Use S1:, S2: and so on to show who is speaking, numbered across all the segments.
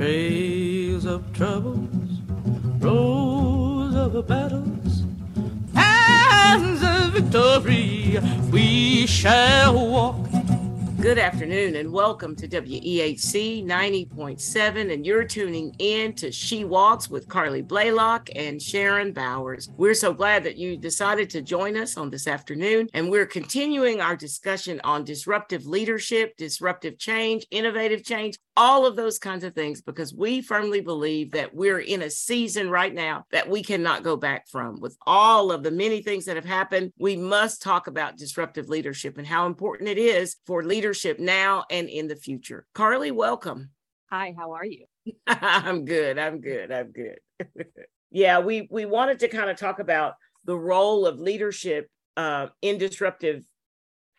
S1: Trails of troubles, roads of battles, paths of victory, we shall walk. Good afternoon and welcome to WEHC 90.7. And you're tuning in to She Walks with Carleigh Blaylock and Sharon Bowers. We're so glad that you decided to join us on this afternoon. And we're continuing our discussion on disruptive leadership, disruptive change, innovative change, all of those kinds of things, because we firmly believe that we're in a season right now that we cannot go back from. With all of the many things that have happened, we must talk about disruptive leadership and how important it is for leadership now and in the future. Carleigh, welcome.
S2: Hi, how are you?
S1: I'm good. I'm good. I'm good. yeah, we we wanted to kind of talk about the role of leadership uh, in disruptive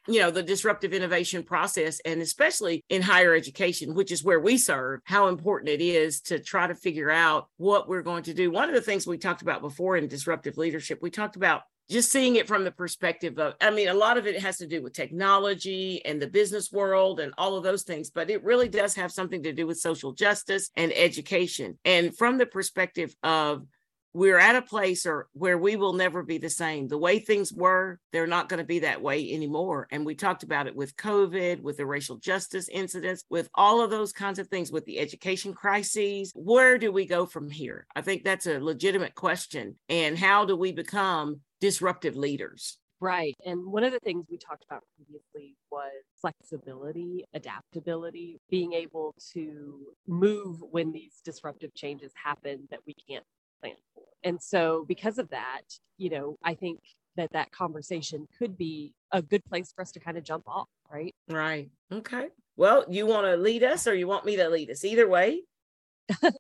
S1: you know the disruptive innovation process and especially in higher education which is where we serve how important it is to try to figure out what we're going to do. One of the things we talked about before in disruptive leadership we talked about just seeing it from the perspective of i mean a lot of it has to do with technology and the business world and all of those things but it really does have something to do with social justice and education. And from the perspective of we're at a place or where we will never be the same. The way things were, they're not going to be that way anymore. And we talked about it with COVID, with the racial justice incidents, with all of those kinds of things, with the education crises. Where do we go from here? I think that's a legitimate question. And how do we become disruptive leaders?
S2: Right. And one of the things we talked about previously was flexibility, adaptability, being able to move when these disruptive changes happen that we can't plan for. And so, because of that, you know, I think that that conversation could be a good place for us to kind of jump off, right?
S1: Right. Okay. Well, you want to lead us or you want me to lead us? Either way.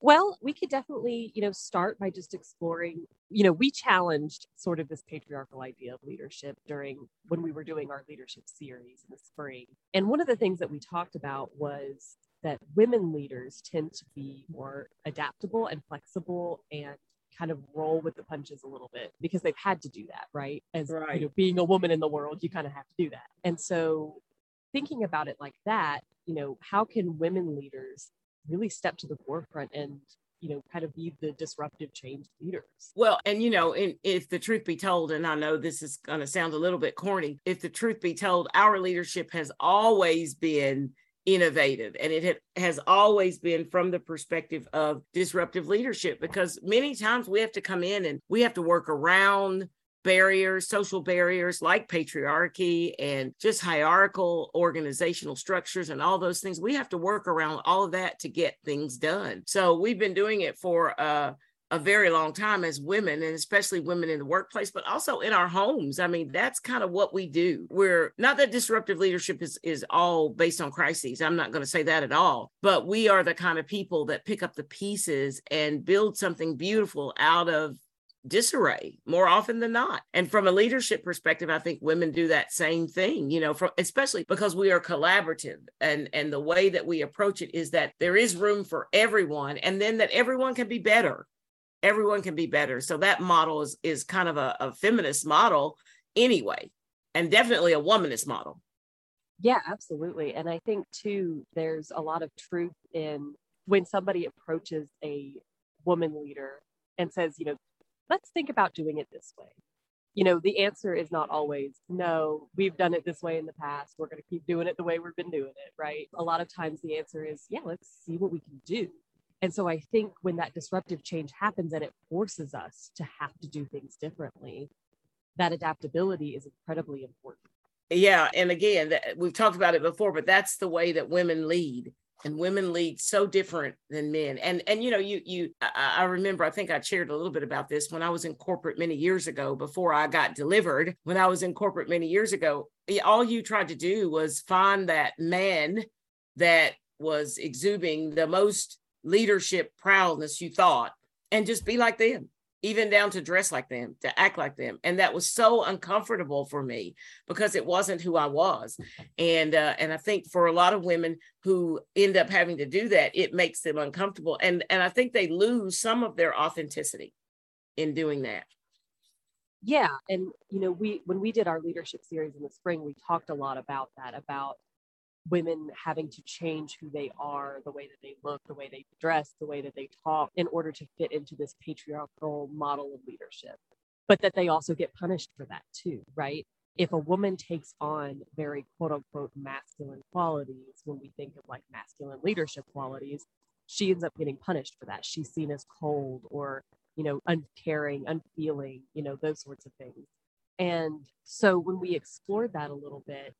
S2: well, we could definitely, you know, start by just exploring, you know, we challenged sort of this patriarchal idea of leadership during when we were doing our leadership series in the spring. And one of the things that we talked about was that women leaders tend to be more adaptable and flexible and kind of roll with the punches a little bit because they've had to do that, right? As right. you know, being a woman in the world, you kind of have to do that. And so thinking about it like that, you know, how can women leaders really step to the forefront and you know kind of be the disruptive change leaders
S1: well and you know in, if the truth be told and i know this is going to sound a little bit corny if the truth be told our leadership has always been innovative and it has always been from the perspective of disruptive leadership because many times we have to come in and we have to work around barriers social barriers like patriarchy and just hierarchical organizational structures and all those things. We have to work around all of that to get things done. So we've been doing it for uh a very long time as women and especially women in the workplace but also in our homes. I mean that's kind of what we do. We're not that disruptive leadership is is all based on crises i'm not going to say that at all but we are the kind of people that pick up the pieces and build something beautiful out of disarray more often than not. And from a leadership perspective, I think women do that same thing, you know, from especially because we are collaborative and and the way that we approach it is that there is room for everyone and then that everyone can be better everyone can be better. So that model is is kind of a, a feminist model anyway, and definitely a womanist model.
S2: Yeah, absolutely. And I think too, there's a lot of truth in when somebody approaches a woman leader and says, you know, let's think about doing it this way. You know, the answer is not always, no, we've done it this way in the past. We're going to keep doing it the way we've been doing it, right? A lot of times the answer is, yeah, let's see what we can do. And so I think when that disruptive change happens and it forces us to have to do things differently, that adaptability is incredibly important.
S1: Yeah. And again, we've talked about it before, but that's the way that women lead. And women lead so different than men. And and you know, you you I, I remember I think I shared a little bit about this when I was in corporate many years ago before I got delivered. When I was in corporate many years ago, all you tried to do was find that man that was exuding the most leadership proudness you thought and just be like them even down to dress like them to act like them. And that was so uncomfortable for me because it wasn't who i was. And uh, and i think for a lot of women who end up having to do that it makes them uncomfortable. And and i think they lose some of their authenticity in doing that.
S2: Yeah. And you know we when we did our leadership series in the spring we talked a lot about that about women having to change who they are, the way that they look, the way they dress, the way that they talk in order to fit into this patriarchal model of leadership. But that they also get punished for that too, right? If a woman takes on very quote unquote masculine qualities, when we think of like masculine leadership qualities, she ends up getting punished for that. She's seen as cold or, you know, uncaring, unfeeling, you know, those sorts of things. And so when we explored that a little bit,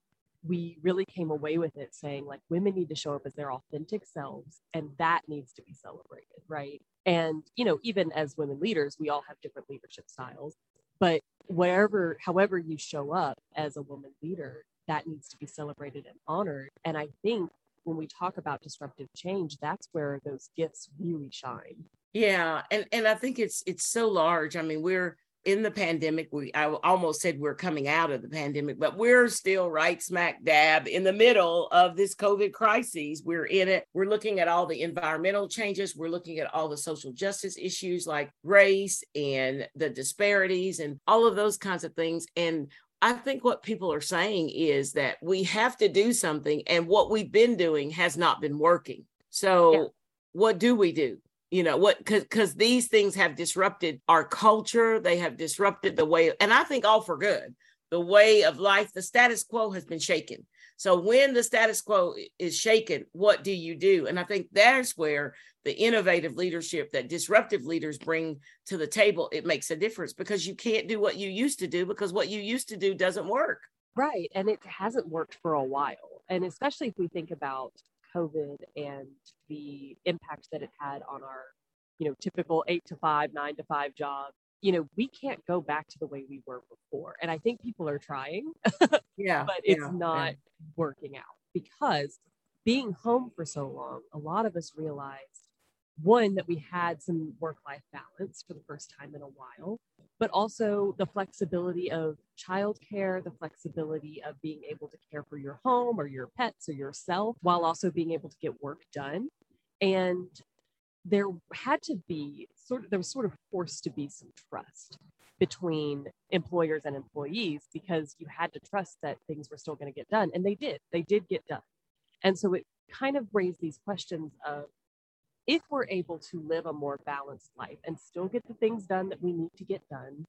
S2: we really came away with it saying like women need to show up as their authentic selves and that needs to be celebrated right? And you know even as women leaders we all have different leadership styles but wherever however you show up as a woman leader that needs to be celebrated and honored. And i think when we talk about disruptive change that's where those gifts really shine.
S1: Yeah and and i think it's it's so large. I mean we're in the pandemic we i almost said we're coming out of the pandemic but we're still right smack dab in the middle of this covid crisis we're in it we're looking at all the environmental changes we're looking at all the social justice issues like race and the disparities and all of those kinds of things and I think what people are saying is that we have to do something, and what we've been doing has not been working. So, yeah. what do we do? You know what because because these things have disrupted our culture they have disrupted the way and i think all for good the way of life the status quo has been shaken. So when the status quo is shaken what do you do? And i think that's where the innovative leadership that disruptive leaders bring to the table it makes a difference because you can't do what you used to do because what you used to do doesn't work.
S2: Right and it hasn't worked for a while and especially if we think about COVID and the impact that it had on our, you know, typical eight to five, nine to five job, you know, we can't go back to the way we were before. And I think people are trying,
S1: yeah,
S2: but it's
S1: yeah,
S2: not yeah. working out because being home for so long, a lot of us realized one that we had some work life balance for the first time in a while but also the flexibility of childcare the flexibility of being able to care for your home or your pets or yourself while also being able to get work done. And there had to be sort of there was sort of forced to be some trust between employers and employees because you had to trust that things were still going to get done and they did they did get done. And so it kind of raised these questions of if we're able to live a more balanced life and still get the things done that we need to get done,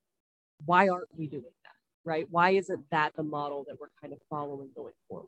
S2: why aren't we doing that? Right? Why isn't that the model that we're kind of following going forward?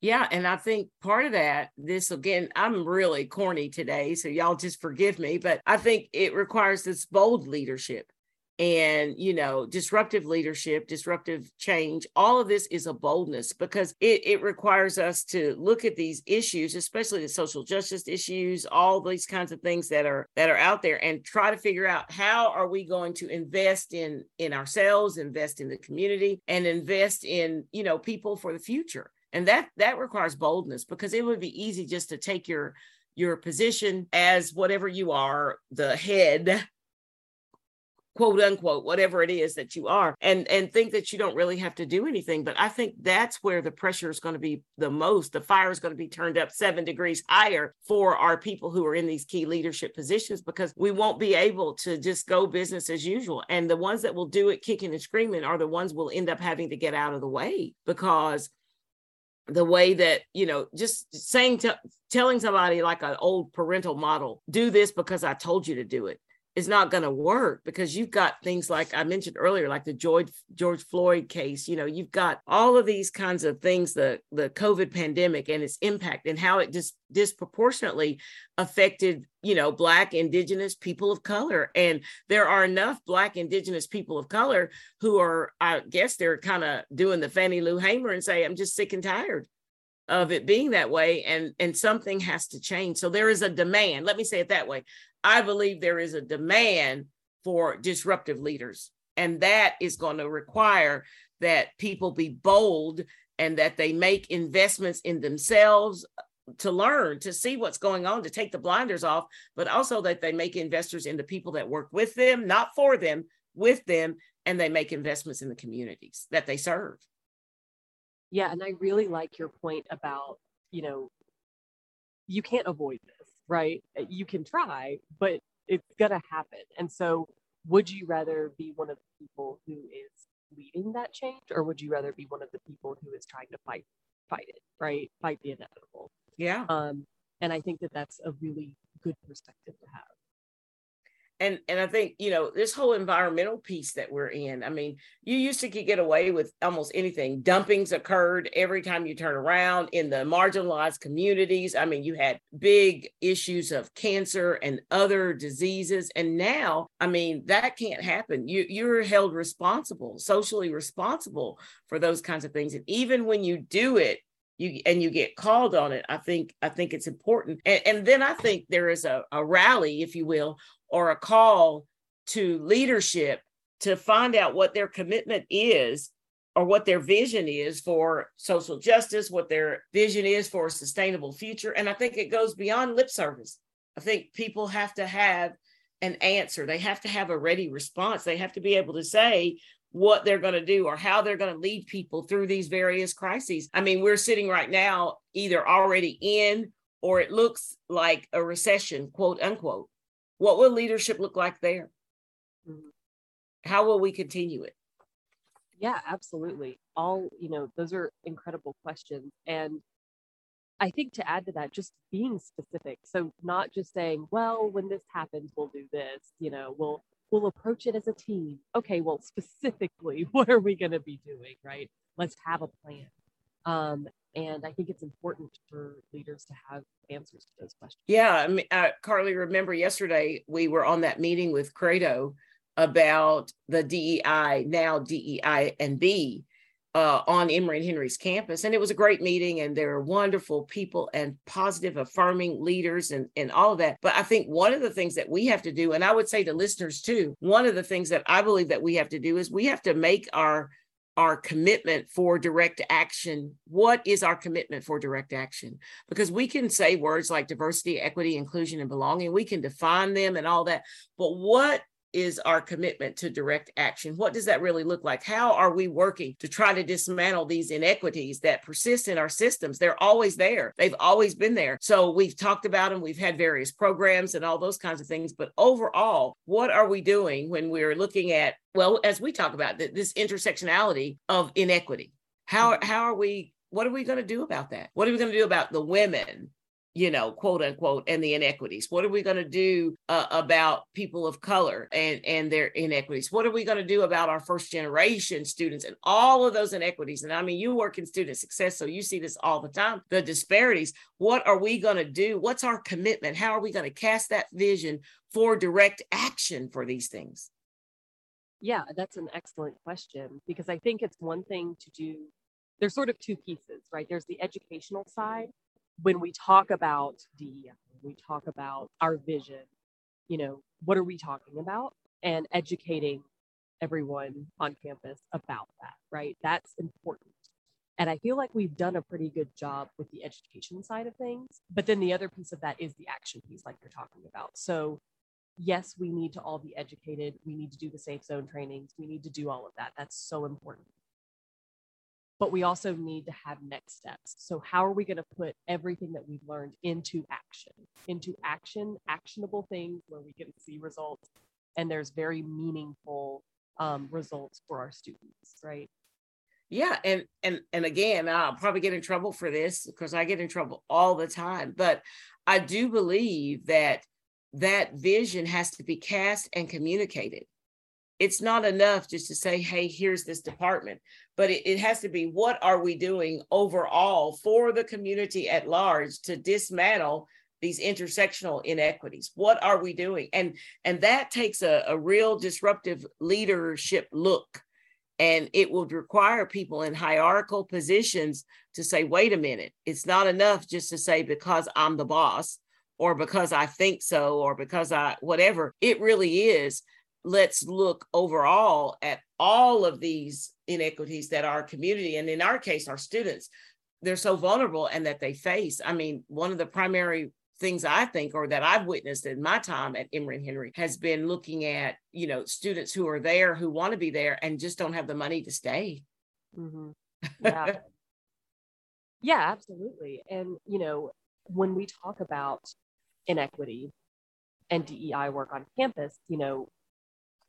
S1: Yeah, and I think part of that, this again, I'm really corny today, so y'all just forgive me, but I think it requires this bold leadership and you know disruptive leadership disruptive change all of this is a boldness because it, it requires us to look at these issues especially the social justice issues all these kinds of things that are that are out there and try to figure out how are we going to invest in in ourselves invest in the community and invest in you know people for the future. And that that requires boldness because it would be easy just to take your your position as whatever you are the head quote unquote whatever it is that you are and and think that you don't really have to do anything. But i think that's where the pressure is going to be the most. The fire is going to be turned up 7 degrees higher for our people who are in these key leadership positions because we won't be able to just go business as usual. And the ones that will do it kicking and screaming are the ones we'll end up having to get out of the way because the way that you know just saying to telling somebody like an old parental model do this because i told you to do it is not going to work because you've got things like I mentioned earlier, like the George George Floyd case. You know, you've got all of these kinds of things, the the COVID pandemic and its impact and how it just disproportionately affected, you know, Black, Indigenous people of color. And there are enough Black, Indigenous people of color who are, I guess, they're kind of doing the Fannie Lou Hamer and say, I'm just sick and tired of it being that way and and something has to change so there is a demand let me say it that way I believe there is a demand for disruptive leaders. And that is going to require that people be bold and that they make investments in themselves to learn, to see what's going on, to take the blinders off, but also that they make investors in the people that work with them, not for them, with them, and they make investments in the communities that they serve.
S2: Yeah. And I really like your point about, you know, you can't avoid this right? Uh, you can try, but it's going to happen. And so, would you rather be one of the people who is leading that change, or would you rather be one of the people who is trying to fight fight it, right? Fight the inevitable.
S1: Yeah.
S2: Um, and I think that that's a really good perspective to have
S1: and and I think you know this whole environmental piece that we're in. I mean, you used to get away with almost anything. Dumpings occurred every time you turn around in the marginalized communities. I mean, you had big issues of cancer and other diseases, and now, I mean, that can't happen. You you're held responsible, socially responsible for those kinds of things, and even when you do it, you and you get called on it i think i think it's important and, and then i think there is a, a rally if you will or a call to leadership to find out what their commitment is or what their vision is for social justice, what their vision is for a sustainable future. And I think it goes beyond lip service. I think people have to have an answer, they have to have a ready response, they have to be able to say, what they're going to do or how they're going to lead people through these various crises. I mean, we're sitting right now either already in or it looks like a recession, quote unquote. What will leadership look like there? Mm-hmm. How will we continue it?
S2: Yeah, absolutely. All, you know, those are incredible questions. And I think to add to that, just being specific. So not just saying, well, when this happens, we'll do this, you know, we'll we'll approach it as a team. Okay, well, specifically, what are we going to be doing, right? Let's have a plan. Um, and I think it's important for leaders to have answers to those questions.
S1: Yeah. I mean, uh, Carleigh, remember yesterday we were on that meeting with Credo about the DEI, now DEI and B, uh, on Emory and Henry's campus. And it was a great meeting, and there are wonderful people and positive, affirming leaders and, and all of that. But I think one of the things that we have to do, and I would say to listeners too, one of the things that I believe that we have to do is we have to make our our commitment for direct action. What is our commitment for direct action? Because we can say words like diversity, equity, inclusion, and belonging. We can define them and all that. But what is our commitment to direct action? What does that really look like? How are we working to try to dismantle these inequities that persist in our systems? They're always there, they've always been there. So we've talked about them, we've had various programs and all those kinds of things. But overall, what are we doing when we're looking at, well, as we talk about this intersectionality of inequity? How, mm-hmm. how are we what are we going to do about that? What are we going to do about the women you know, quote unquote, and the inequities? What are we going to do uh, about people of color and, and their inequities? What are we going to do about our first generation students and all of those inequities? And I mean, you work in student success, so you see this all the time the disparities. What are we going to do? What's our commitment? How are we going to cast that vision for direct action for these things?
S2: Yeah, that's an excellent question because I think it's one thing to do. There's sort of two pieces, right? There's the educational side, when we talk about DEI, we talk about our vision, you know, what are we talking about? And educating everyone on campus about that, right? That's important. And I feel like we've done a pretty good job with the education side of things. But then the other piece of that is the action piece, like you're talking about. So, yes, we need to all be educated. We need to do the safe zone trainings. We need to do all of that. That's so important but we also need to have next steps. So, how are we going to put everything that we've learned into action, into action, actionable things where we can see results and there's very meaningful um, results for our students, right?
S1: Yeah, and and and again, I'll probably get in trouble for this because I get in trouble all the time. But I do believe that that vision has to be cast and communicated it's not enough just to say, hey, here's this department, but it, it, has to be what are we doing overall for the community at large to dismantle these intersectional inequities? What are we doing? And and that takes a, a real disruptive leadership look. And it will require people in hierarchical positions to say, wait a minute, it's not enough just to say because I'm the boss or because I think so or because I whatever. It really is let's look overall at all of these inequities that our community and in our case our students they're so vulnerable and that they face. I mean one of the primary things i think or that i've witnessed in my time at emory and henry has been looking at you know students who are there who want to be there and just don't have the money to stay.
S2: Mm-hmm. yeah. Yeah absolutely. And you know when we talk about inequity and dei work on campus you know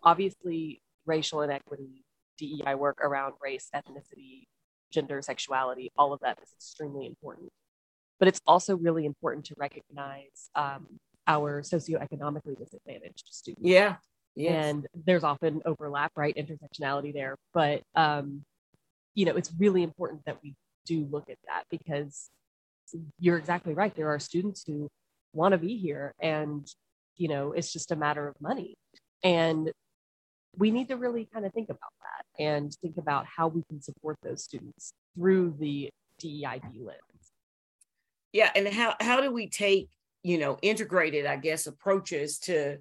S2: obviously racial inequity, DEI work around race, ethnicity, gender, sexuality, all of that is extremely important. But it's also really important to recognize um, our socioeconomically disadvantaged students.
S1: Yeah. Yes.
S2: And there's often overlap, right? Intersectionality there. But, um, you know, it's really important that we do look at that because you're exactly right. There are students who want to be here and, you know, it's just a matter of money. And we need to really kind of think about that and think about how we can support those students through the DEIB lens.
S1: Yeah, and how how do we take you know integrated, I guess, approaches to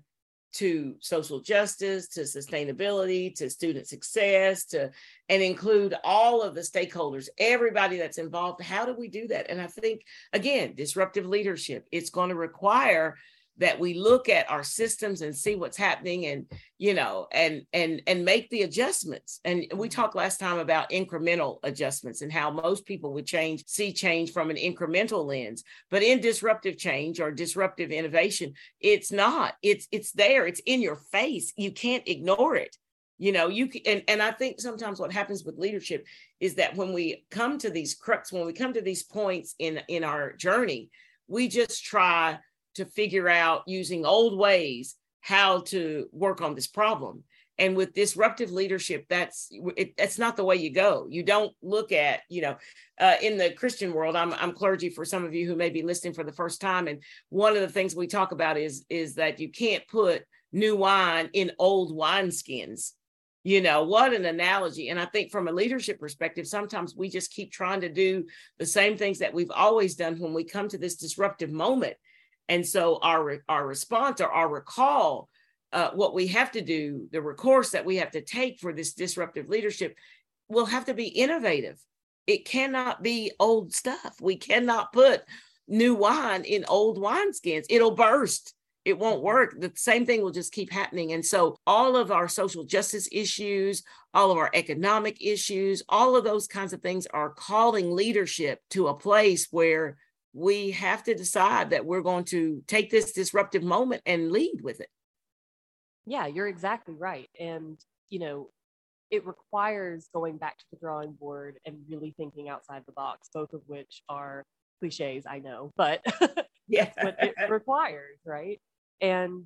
S1: to social justice, to sustainability, to student success, to and include all of the stakeholders, everybody that's involved. How do we do that? And I think again, disruptive leadership, it's going to require that we look at our systems and see what's happening and you know and and and make the adjustments. And we mm-hmm. talked last time about incremental adjustments and how most people would change see change from an incremental lens. But in disruptive change or disruptive innovation it's not. It's it's there. It's in your face. You can't ignore it. You know you can and, and i think sometimes what happens with leadership is that when we come to these crux when we come to these points in in our journey we just try to figure out using old ways how to work on this problem. And with disruptive leadership that's it, that's not the way you go. You don't look at you know uh, in the christian world I'm, I'm clergy for some of you who may be listening for the first time and one of the things we talk about is is that you can't put new wine in old wineskins you know what an analogy. And i think from a leadership perspective sometimes we just keep trying to do the same things that we've always done when we come to this disruptive moment and so our our response or our recall, uh, what we have to do, the recourse that we have to take for this disruptive leadership, will have to be innovative. It cannot be old stuff. We cannot put new wine in old wineskins. It'll burst. It won't work. The same thing will just keep happening. And so, all of our social justice issues, all of our economic issues, all of those kinds of things are calling leadership to a place where we have to decide that we're going to take this disruptive moment and lead with it.
S2: Yeah, you're exactly right. And, you know, it requires going back to the drawing board and really thinking outside the box, both of which are cliches, I know, but yeah, what it requires, right? And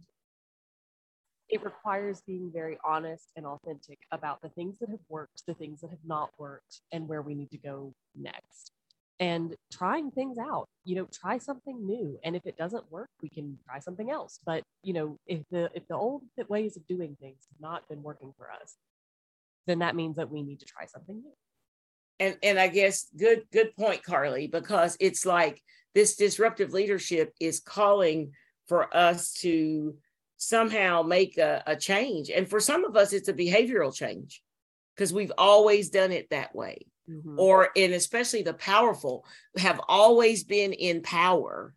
S2: it requires being very honest and authentic about the things that have worked, the things that have not worked, and where we need to go next and trying things out you know try something new and if it doesn't work we can try something else. But you know if the if the old ways of doing things have not been working for us then that means that we need to try something new.
S1: And and i guess good good point carleigh because it's like this disruptive leadership is calling for us to somehow make a, a change. And for some of us it's a behavioral change because we've always done it that way mm-hmm. or and especially the powerful have always been in power.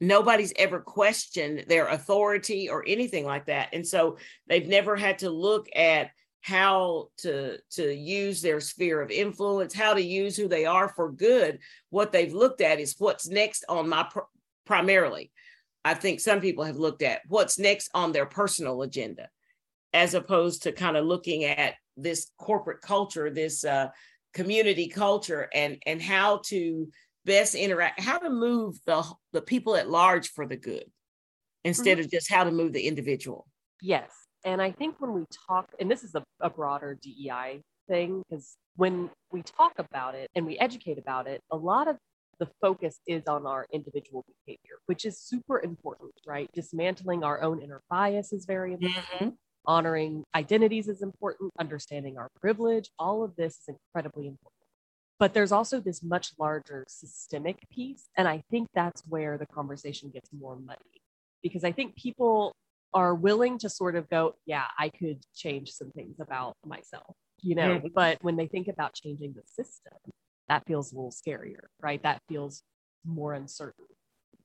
S1: Nobody's ever questioned their authority or anything like that. And so they've never had to look at how to to use their sphere of influence how to use who they are for good. What they've looked at is what's next on my pr- primarily i think some people have looked at what's next on their personal agenda as opposed to kind of looking at this corporate culture this uh, community culture and and how to best interact how to move the the people at large for the good instead mm-hmm. of just how to move the individual.
S2: Yes. And i think when we talk and this is a, a broader dei thing because when we talk about it and we educate about it a lot of the focus is on our individual behavior which is super important right? Dismantling our own inner bias is very important. Mm-hmm honoring identities is important, understanding our privilege, all of this is incredibly important. But there's also this much larger systemic piece. And I think that's where the conversation gets more muddy because I think people are willing to sort of go, yeah, I could change some things about myself, you know, mm-hmm. but when they think about changing the system, that feels a little scarier, right? That feels more uncertain.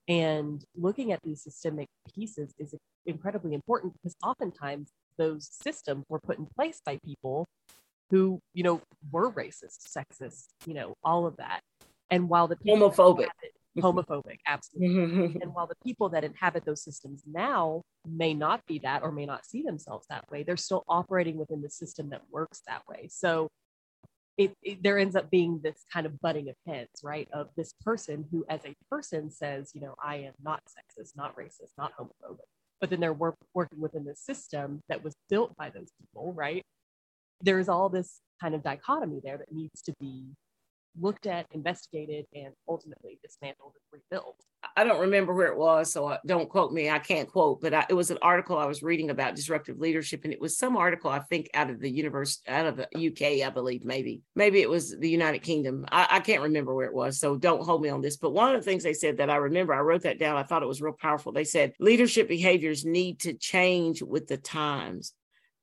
S2: And looking at these systemic pieces is incredibly important because oftentimes those systems were put in place by people who, you know, were racist, sexist, you know, all of that. And while the
S1: homophobic,
S2: homophobic, absolutely. Mm-hmm. and while the people that inhabit those systems now may not be that or may not see themselves that way, they're still operating within the system that works that way. So it, it, there ends up being this kind of butting of heads, right? Of this person who, as a person, says, you know, I am not sexist, not racist, not homophobic. But then they're work, working within the system that was built by those people, right? There's all this kind of dichotomy there that needs to be looked at, investigated, and ultimately dismantled and rebuilt.
S1: I don't remember where it was, so I, don't quote me. I can't quote, but I, it was an article I was reading about disruptive leadership, and it was some article I think out of the universe, out of the UK, I believe, maybe, maybe it was the United Kingdom. I, I can't remember where it was, so don't hold me on this. But one of the things they said that I remember, I wrote that down. I thought it was real powerful. They said leadership behaviors need to change with the times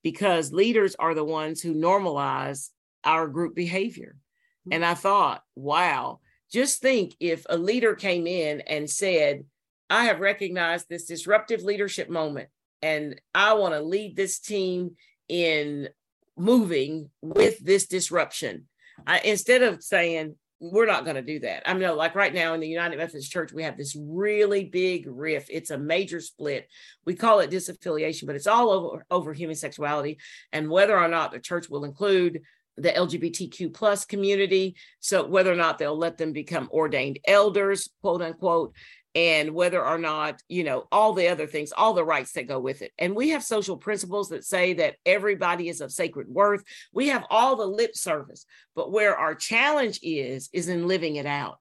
S1: because leaders are the ones who normalize our group behavior. Mm-hmm. And I thought, wow, just think if a leader came in and said, I have recognized this disruptive leadership moment and I want to lead this team in moving with this disruption. I, instead of saying, we're not going to do that. I mean, like right now in the United Methodist Church, we have this really big rift. It's a major split. We call it disaffiliation, but it's all over, over human sexuality and whether or not the church will include the LGBTQ plus community. So whether or not they'll let them become ordained elders, quote unquote, and whether or not, you know, all the other things, all the rights that go with it. And we have social principles that say that everybody is of sacred worth. We have all the lip service, but where our challenge is, is in living it out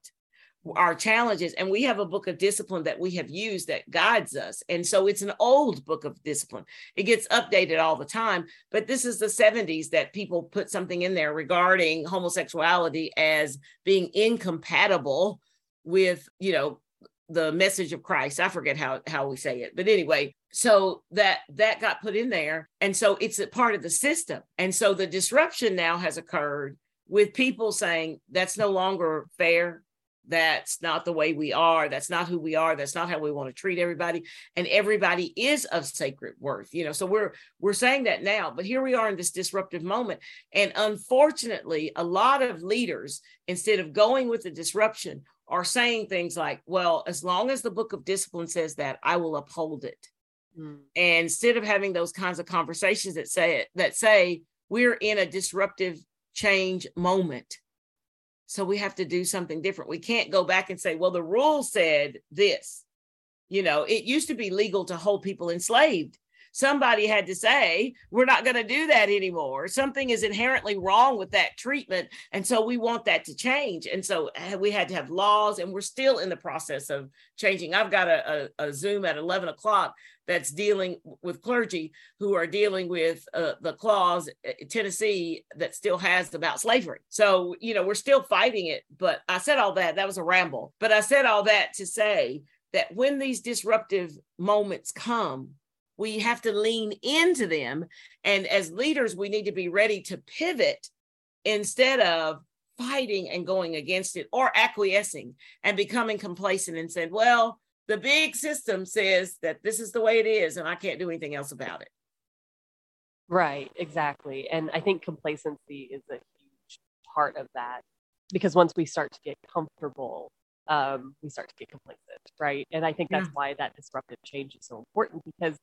S1: our challenges and we have a book of discipline that we have used that guides us and so it's an old book of discipline. It gets updated all the time but this is the 70s that people put something in there regarding homosexuality as being incompatible with you know the message of christ. I forget how how we say it but anyway so that that got put in there and so it's a part of the system. And so the disruption now has occurred with people saying that's no longer fair that's not the way we are that's not who we are that's not how we want to treat everybody and everybody is of sacred worth you know so we're we're saying that now but here we are in this disruptive moment and unfortunately a lot of leaders instead of going with the disruption are saying things like well as long as the book of discipline says that i will uphold it mm. and instead of having those kinds of conversations that say that say we're in a disruptive change moment so we have to do something different. We can't go back and say, well, the rule said this. You know, it used to be legal to hold people enslaved. Somebody had to say, we're not going to do that anymore. Something is inherently wrong with that treatment. And so we want that to change. And so eh, we had to have laws, and we're still in the process of changing. I've got a, a, a Zoom at 11 o'clock that's dealing with clergy who are dealing with uh, the clause uh, Tennessee that still has about slavery. So, you know, we're still fighting it. But I said all that, that was a ramble. But I said all that to say that when these disruptive moments come, we have to lean into them. And as leaders, we need to be ready to pivot instead of fighting and going against it or acquiescing and becoming complacent and saying, well, the big system says that this is the way it is and I can't do anything else about it.
S2: Right, exactly. And I think complacency is a huge part of that because once we start to get comfortable, um, we start to get complacent, right? And I think that's yeah. why that disruptive change is so important because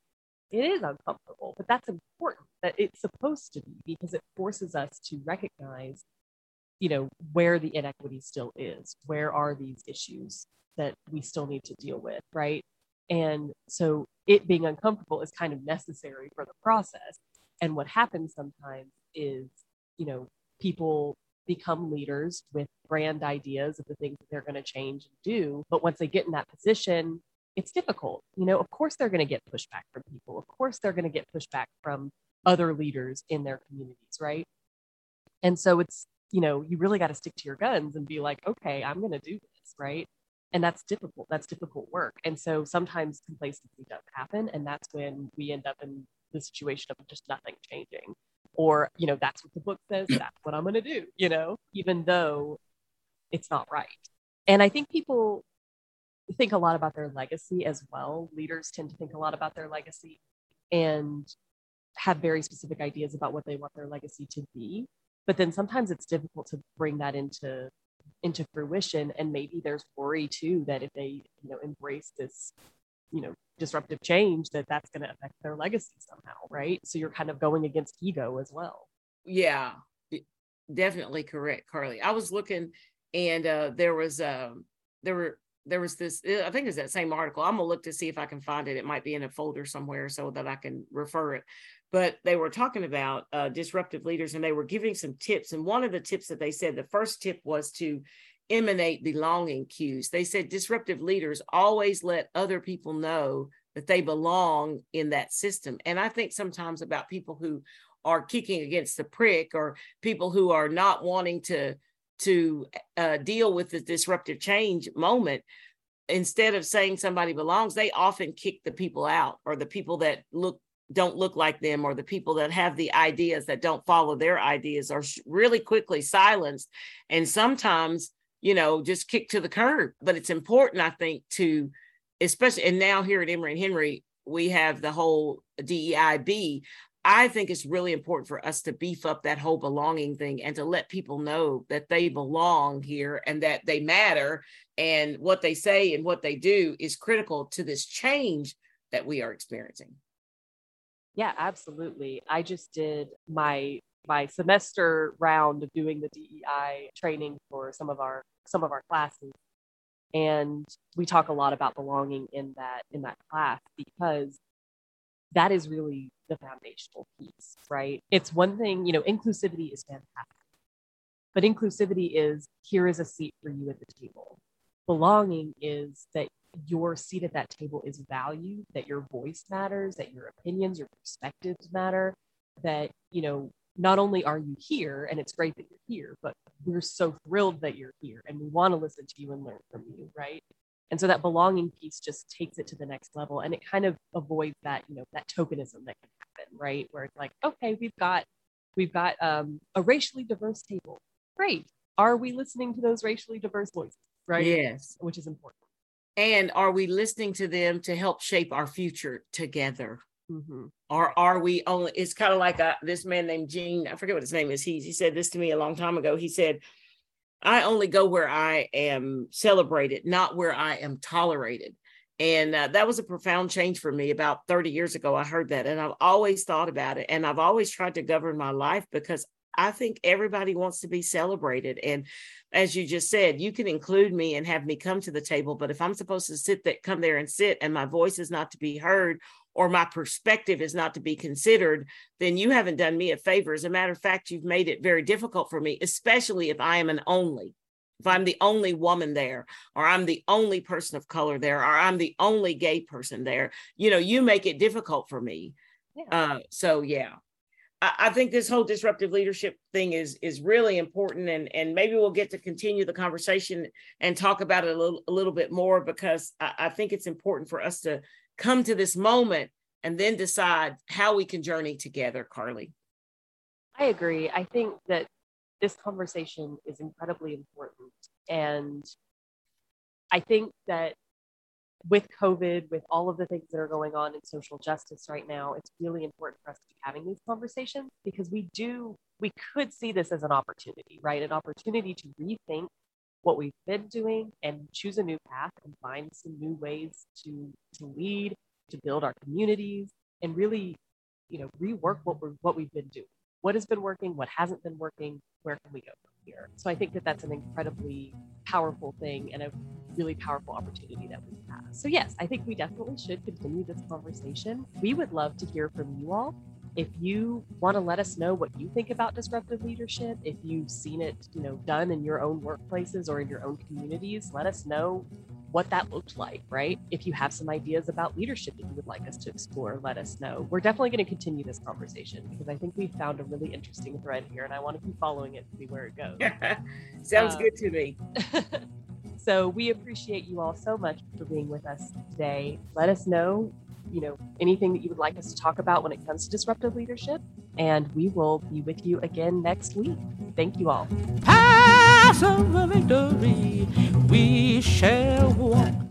S2: it is uncomfortable, but that's important that it's supposed to be because it forces us to recognize, you know, where the inequity still is, where are these issues, that we still need to deal with, right? And so it being uncomfortable is kind of necessary for the process. And what happens sometimes is, you know, people become leaders with brand ideas of the things that they're going to change and do. But once they get in that position, it's difficult. You know, of course they're going to get pushback from people. Of course they're going to get pushback from other leaders in their communities, right? And so it's, you know, you really got to stick to your guns and be like, okay, I'm going to do this, right? and that's difficult that's difficult work and so sometimes complacency does happen and that's when we end up in the situation of just nothing changing or you know that's what the book says that's what i'm going to do you know even though it's not right and i think people think a lot about their legacy as well. Leaders tend to think a lot about their legacy and have very specific ideas about what they want their legacy to be. But then sometimes it's difficult to bring that into into fruition and maybe there's worry too that if they you know embrace this you know disruptive change that that's going to affect their legacy somehow right? So you're kind of going against ego as well.
S1: Yeah. Definitely correct, Carleigh. I was looking and uh, there was um, there were there was this i think it's that same article i'm gonna look to see if i can find it it might be in a folder somewhere so that i can refer it. But they were talking about uh, disruptive leaders and they were giving some tips and one of the tips that they said the first tip was to emanate belonging cues. They said disruptive leaders always let other people know that they belong in that system. And i think sometimes about people who are kicking against the prick or people who are not wanting to to uh, deal with the disruptive change moment instead of saying somebody belongs they often kick the people out or the people that look don't look like them or the people that have the ideas that don't follow their ideas are really quickly silenced and sometimes you know just kicked to the curb. But it's important i think to especially and now here at emory and henry we have the whole deib I think it's really important for us to beef up that whole belonging thing and to let people know that they belong here and that they matter and what they say and what they do is critical to this change that we are experiencing.
S2: Yeah, absolutely. I just did my my semester round of doing the DEI training for some of our some of our classes and we talk a lot about belonging in that in that class because that is really the foundational piece, right? It's one thing, you know, inclusivity is fantastic, but inclusivity is here is a seat for you at the table. Belonging is that your seat at that table is valued, that your voice matters, that your opinions, your perspectives matter, that, you know, not only are you here and it's great that you're here, but we're so thrilled that you're here and we want to listen to you and learn from you, right? And so that belonging piece just takes it to the next level and it kind of avoids that you know that tokenism that can happen right? Where it's like okay we've got we've got um, a racially diverse table. Great. Are we listening to those racially diverse voices right?
S1: Yes.
S2: Which is important.
S1: And are we listening to them to help shape our future together? Mm-hmm. or are we only it's kind of like a, uh, this man named gene i forget what his name is. He, he said this to me a long time ago. He said I only go where I am celebrated, not where I am tolerated. And uh, that was a profound change for me about 30 years ago. I heard that and I've always thought about it. And I've always tried to govern my life because I think everybody wants to be celebrated. And as you just said, you can include me and have me come to the table. But if I'm supposed to sit that come there and sit and my voice is not to be heard or my perspective is not to be considered, then you haven't done me a favor. As a matter of fact, you've made it very difficult for me, especially if I am an only. If I'm the only woman there, or I'm the only person of color there, or I'm the only gay person there, you know, you make it difficult for me. Yeah. Uh, so yeah, I, think this whole disruptive leadership thing is is really important, and and maybe we'll get to continue the conversation and talk about it a little a little bit more because I, I think it's important for us to come to this moment and then decide how we can journey together, Carleigh.
S2: I agree. I think that this conversation is incredibly important. And I think that with COVID, with all of the things that are going on in social justice right now, it's really important for us to be having these conversations because we do, we could see this as an opportunity, right? An opportunity to rethink what we've been doing and choose a new path and find some new ways to to lead to build our communities and really you know rework what we're what we've been doing. What has been working what hasn't been working where can we go from here? So i think that that's an incredibly powerful thing and a really powerful opportunity that we have. So yes i think we definitely should continue this conversation. We would love to hear from you all if you want to let us know what you think about disruptive leadership, if you've seen it, you know, done in your own workplaces or in your own communities, let us know what that looked like, right? If you have some ideas about leadership that you would like us to explore, let us know. We're definitely going to continue this conversation because I think we've found a really interesting thread here and I want to keep following it to see where it goes.
S1: Sounds uh, good to me.
S2: so we appreciate you all so much for being with us today. Let us know you know, anything that you would like us to talk about when it comes to disruptive leadership. And we will be with you again next week. Thank you all. Pass of victory, we shall walk.